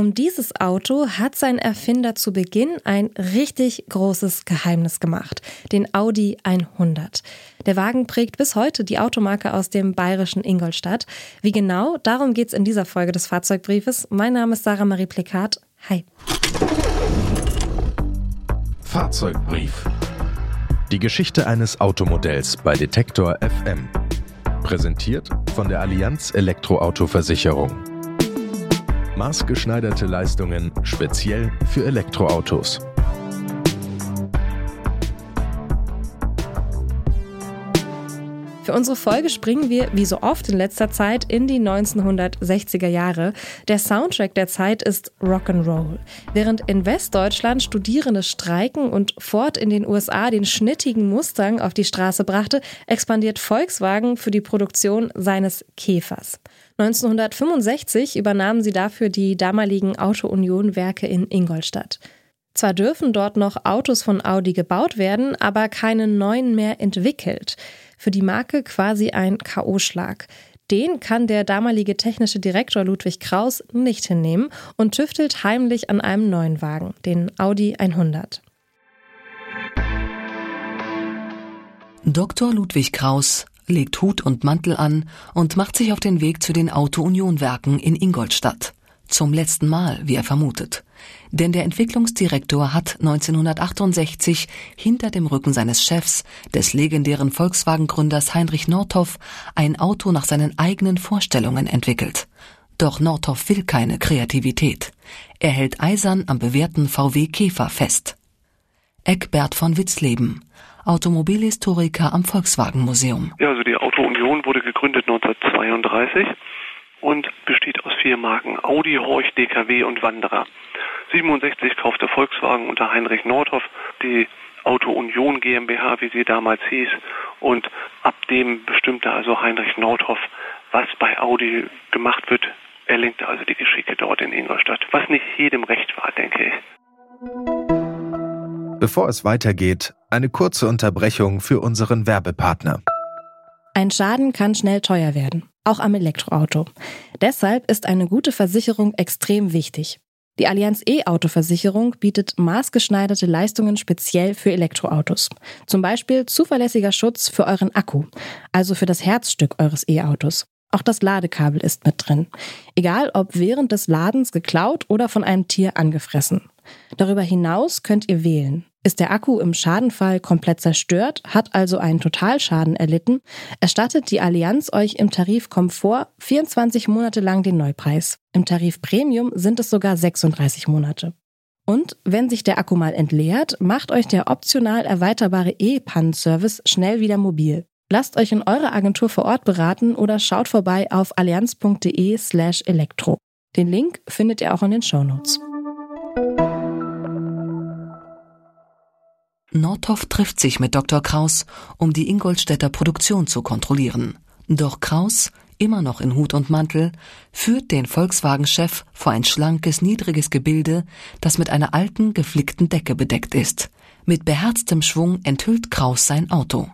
Um dieses Auto hat sein Erfinder zu Beginn ein richtig großes Geheimnis gemacht, den Audi 100. Der Wagen prägt bis heute die Automarke aus dem bayerischen Ingolstadt. Wie genau, darum geht es in dieser Folge des Fahrzeugbriefes. Mein Name ist Sarah Marie Plekat. Hi. Fahrzeugbrief. Die Geschichte eines Automodells bei Detektor FM. Präsentiert von der Allianz Elektroauto-Versicherung. Maßgeschneiderte Leistungen speziell für Elektroautos. Für unsere Folge springen wir, wie so oft in letzter Zeit, in die 1960er Jahre. Der Soundtrack der Zeit ist Rock'n'Roll. Während in Westdeutschland Studierende streiken und Ford in den USA den schnittigen Mustang auf die Straße brachte, expandiert Volkswagen für die Produktion seines Käfers. 1965 übernahmen sie dafür die damaligen Auto-Union-Werke in Ingolstadt. Zwar dürfen dort noch Autos von Audi gebaut werden, aber keine neuen mehr entwickelt. Für die Marke quasi ein K.O.-Schlag. Den kann der damalige technische Direktor Ludwig Kraus nicht hinnehmen und tüftelt heimlich an einem neuen Wagen, den Audi 100. Dr. Ludwig Kraus legt Hut und Mantel an und macht sich auf den Weg zu den Auto-Union-Werken in Ingolstadt. Zum letzten Mal, wie er vermutet. Denn der Entwicklungsdirektor hat 1968 hinter dem Rücken seines Chefs, des legendären Volkswagen-Gründers Heinrich Nordhoff, ein Auto nach seinen eigenen Vorstellungen entwickelt. Doch Nordhoff will keine Kreativität. Er hält eisern am bewährten VW Käfer fest. Eckbert von Witzleben, Automobilhistoriker am Volkswagen Museum. Ja, also die Auto Union wurde gegründet 1932 und besteht aus vier Marken Audi, Horch, DKW und Wanderer. 67 kaufte Volkswagen unter Heinrich Nordhoff die Auto Union GmbH, wie sie damals hieß, und ab dem bestimmte also Heinrich Nordhoff, was bei Audi gemacht wird. Er lenkte also die Geschicke dort in Ingolstadt, was nicht jedem recht war, denke ich. Bevor es weitergeht, eine kurze Unterbrechung für unseren Werbepartner. Ein Schaden kann schnell teuer werden, auch am Elektroauto. Deshalb ist eine gute Versicherung extrem wichtig. Die Allianz E-Auto-Versicherung bietet maßgeschneiderte Leistungen speziell für Elektroautos. Zum Beispiel zuverlässiger Schutz für euren Akku, also für das Herzstück eures E-Autos. Auch das Ladekabel ist mit drin. Egal ob während des Ladens geklaut oder von einem Tier angefressen. Darüber hinaus könnt ihr wählen. Ist der Akku im Schadenfall komplett zerstört, hat also einen Totalschaden erlitten, erstattet die Allianz euch im Tarif Komfort 24 Monate lang den Neupreis. Im Tarif Premium sind es sogar 36 Monate. Und wenn sich der Akku mal entleert, macht euch der optional erweiterbare E-Pannenservice schnell wieder mobil. Lasst euch in eurer Agentur vor Ort beraten oder schaut vorbei auf allianz.de slash elektro. Den Link findet ihr auch in den Shownotes. Nordhoff trifft sich mit Dr. Kraus, um die Ingolstädter Produktion zu kontrollieren. Doch Kraus, immer noch in Hut und Mantel, führt den Volkswagen-Chef vor ein schlankes, niedriges Gebilde, das mit einer alten, geflickten Decke bedeckt ist. Mit beherztem Schwung enthüllt Kraus sein Auto.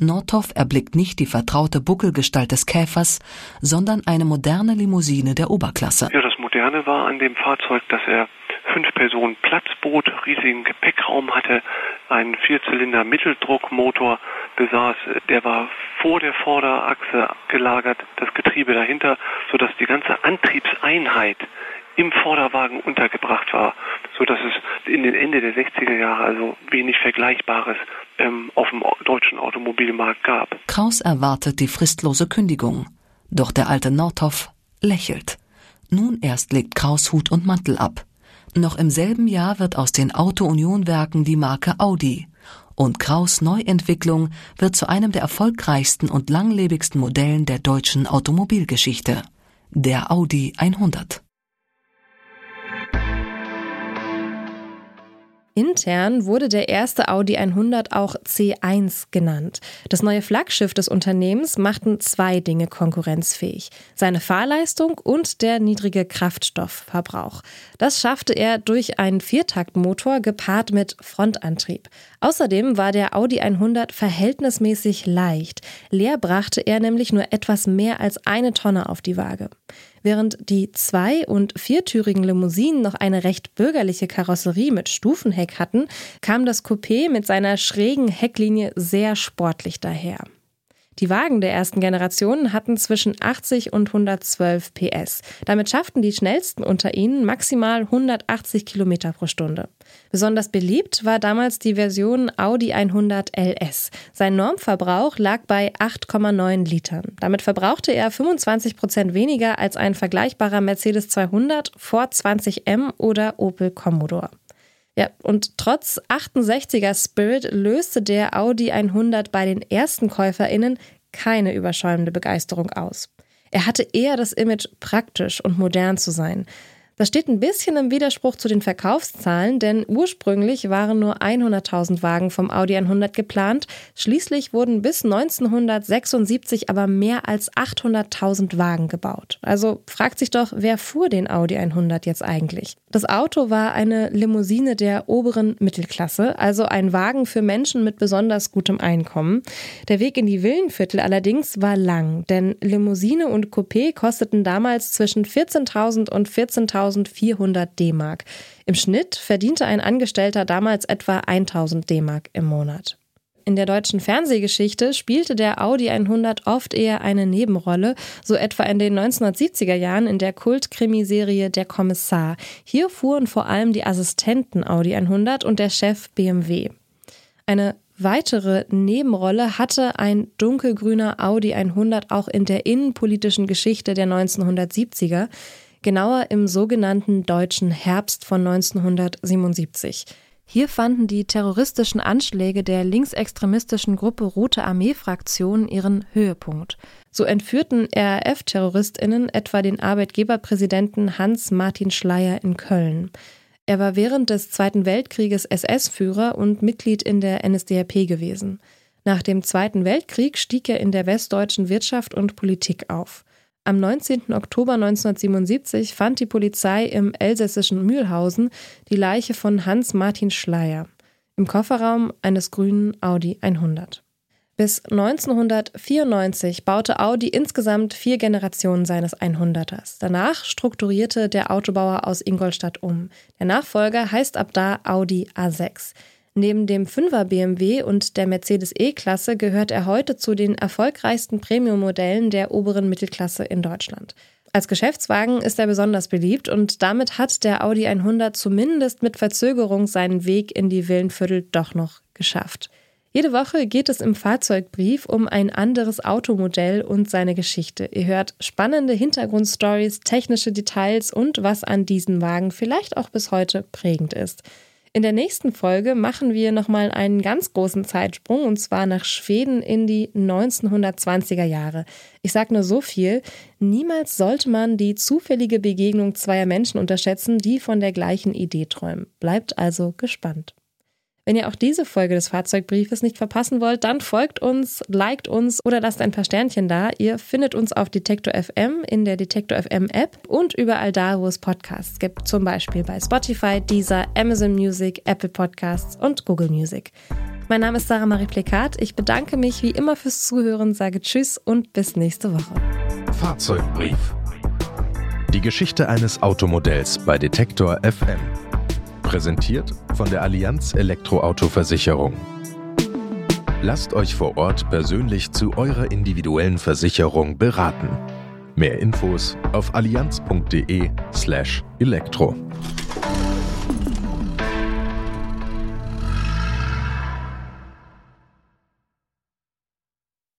Nordhoff erblickt nicht die vertraute Buckelgestalt des Käfers, sondern eine moderne Limousine der Oberklasse. Ja, das Moderne war an dem Fahrzeug, dass er fünf Personen Platzboot, riesigen Gepäckraum hatte, einen Vierzylinder Mitteldruckmotor besaß, der war vor der Vorderachse gelagert, das Getriebe dahinter, sodass die ganze Antriebseinheit im Vorderwagen untergebracht war, sodass es in den Ende der 60er Jahre also wenig Vergleichbares ähm, auf dem deutschen Automobilmarkt gab. Kraus erwartet die fristlose Kündigung, doch der alte Nordhoff lächelt. Nun erst legt Kraus Hut und Mantel ab. Noch im selben Jahr wird aus den Auto-Union-Werken die Marke Audi. Und Kraus Neuentwicklung wird zu einem der erfolgreichsten und langlebigsten Modellen der deutschen Automobilgeschichte. Der Audi 100. Intern wurde der erste Audi 100 auch C1 genannt. Das neue Flaggschiff des Unternehmens machten zwei Dinge konkurrenzfähig. Seine Fahrleistung und der niedrige Kraftstoffverbrauch. Das schaffte er durch einen Viertaktmotor gepaart mit Frontantrieb. Außerdem war der Audi 100 verhältnismäßig leicht. Leer brachte er nämlich nur etwas mehr als eine Tonne auf die Waage. Während die zwei- und viertürigen Limousinen noch eine recht bürgerliche Karosserie mit Stufenheck hatten, kam das Coupé mit seiner schrägen Hecklinie sehr sportlich daher. Die Wagen der ersten Generation hatten zwischen 80 und 112 PS. Damit schafften die schnellsten unter ihnen maximal 180 Kilometer pro Stunde. Besonders beliebt war damals die Version Audi 100 LS. Sein Normverbrauch lag bei 8,9 Litern. Damit verbrauchte er 25 Prozent weniger als ein vergleichbarer Mercedes 200, Ford 20M oder Opel Commodore. Ja, und trotz 68er Spirit löste der Audi 100 bei den ersten KäuferInnen keine überschäumende Begeisterung aus. Er hatte eher das Image, praktisch und modern zu sein. Das steht ein bisschen im Widerspruch zu den Verkaufszahlen, denn ursprünglich waren nur 100.000 Wagen vom Audi 100 geplant. Schließlich wurden bis 1976 aber mehr als 800.000 Wagen gebaut. Also fragt sich doch, wer fuhr den Audi 100 jetzt eigentlich? Das Auto war eine Limousine der oberen Mittelklasse, also ein Wagen für Menschen mit besonders gutem Einkommen. Der Weg in die Villenviertel allerdings war lang, denn Limousine und Coupé kosteten damals zwischen 14.000 und 14.000 1400 D-Mark. Im Schnitt verdiente ein Angestellter damals etwa 1000 D-Mark im Monat. In der deutschen Fernsehgeschichte spielte der Audi 100 oft eher eine Nebenrolle, so etwa in den 1970er Jahren in der Kultkrimiserie Der Kommissar. Hier fuhren vor allem die Assistenten Audi 100 und der Chef BMW. Eine weitere Nebenrolle hatte ein dunkelgrüner Audi 100 auch in der innenpolitischen Geschichte der 1970er genauer im sogenannten Deutschen Herbst von 1977. Hier fanden die terroristischen Anschläge der linksextremistischen Gruppe Rote Armee-Fraktion ihren Höhepunkt. So entführten RAF-TerroristInnen etwa den Arbeitgeberpräsidenten Hans-Martin Schleyer in Köln. Er war während des Zweiten Weltkrieges SS-Führer und Mitglied in der NSDAP gewesen. Nach dem Zweiten Weltkrieg stieg er in der westdeutschen Wirtschaft und Politik auf. Am 19. Oktober 1977 fand die Polizei im elsässischen Mühlhausen die Leiche von Hans-Martin Schleier im Kofferraum eines grünen Audi 100. Bis 1994 baute Audi insgesamt vier Generationen seines 100ers. Danach strukturierte der Autobauer aus Ingolstadt um. Der Nachfolger heißt ab da Audi A6. Neben dem 5er BMW und der Mercedes E-Klasse gehört er heute zu den erfolgreichsten Premium-Modellen der oberen Mittelklasse in Deutschland. Als Geschäftswagen ist er besonders beliebt und damit hat der Audi 100 zumindest mit Verzögerung seinen Weg in die Villenviertel doch noch geschafft. Jede Woche geht es im Fahrzeugbrief um ein anderes Automodell und seine Geschichte. Ihr hört spannende Hintergrundstories, technische Details und was an diesen Wagen vielleicht auch bis heute prägend ist. In der nächsten Folge machen wir nochmal einen ganz großen Zeitsprung und zwar nach Schweden in die 1920er Jahre. Ich sage nur so viel, niemals sollte man die zufällige Begegnung zweier Menschen unterschätzen, die von der gleichen Idee träumen. Bleibt also gespannt. Wenn ihr auch diese Folge des Fahrzeugbriefes nicht verpassen wollt, dann folgt uns, liked uns oder lasst ein paar Sternchen da. Ihr findet uns auf Detektor FM in der Detektor FM App und überall da, wo es Podcasts gibt. Zum Beispiel bei Spotify, Deezer, Amazon Music, Apple Podcasts und Google Music. Mein Name ist Sarah Marie Plekat. Ich bedanke mich wie immer fürs Zuhören, sage Tschüss und bis nächste Woche. Fahrzeugbrief. Die Geschichte eines Automodells bei Detektor FM. Präsentiert von der Allianz Elektroauto-Versicherung. Lasst euch vor Ort persönlich zu eurer individuellen Versicherung beraten. Mehr Infos auf allianz.de/elektro. slash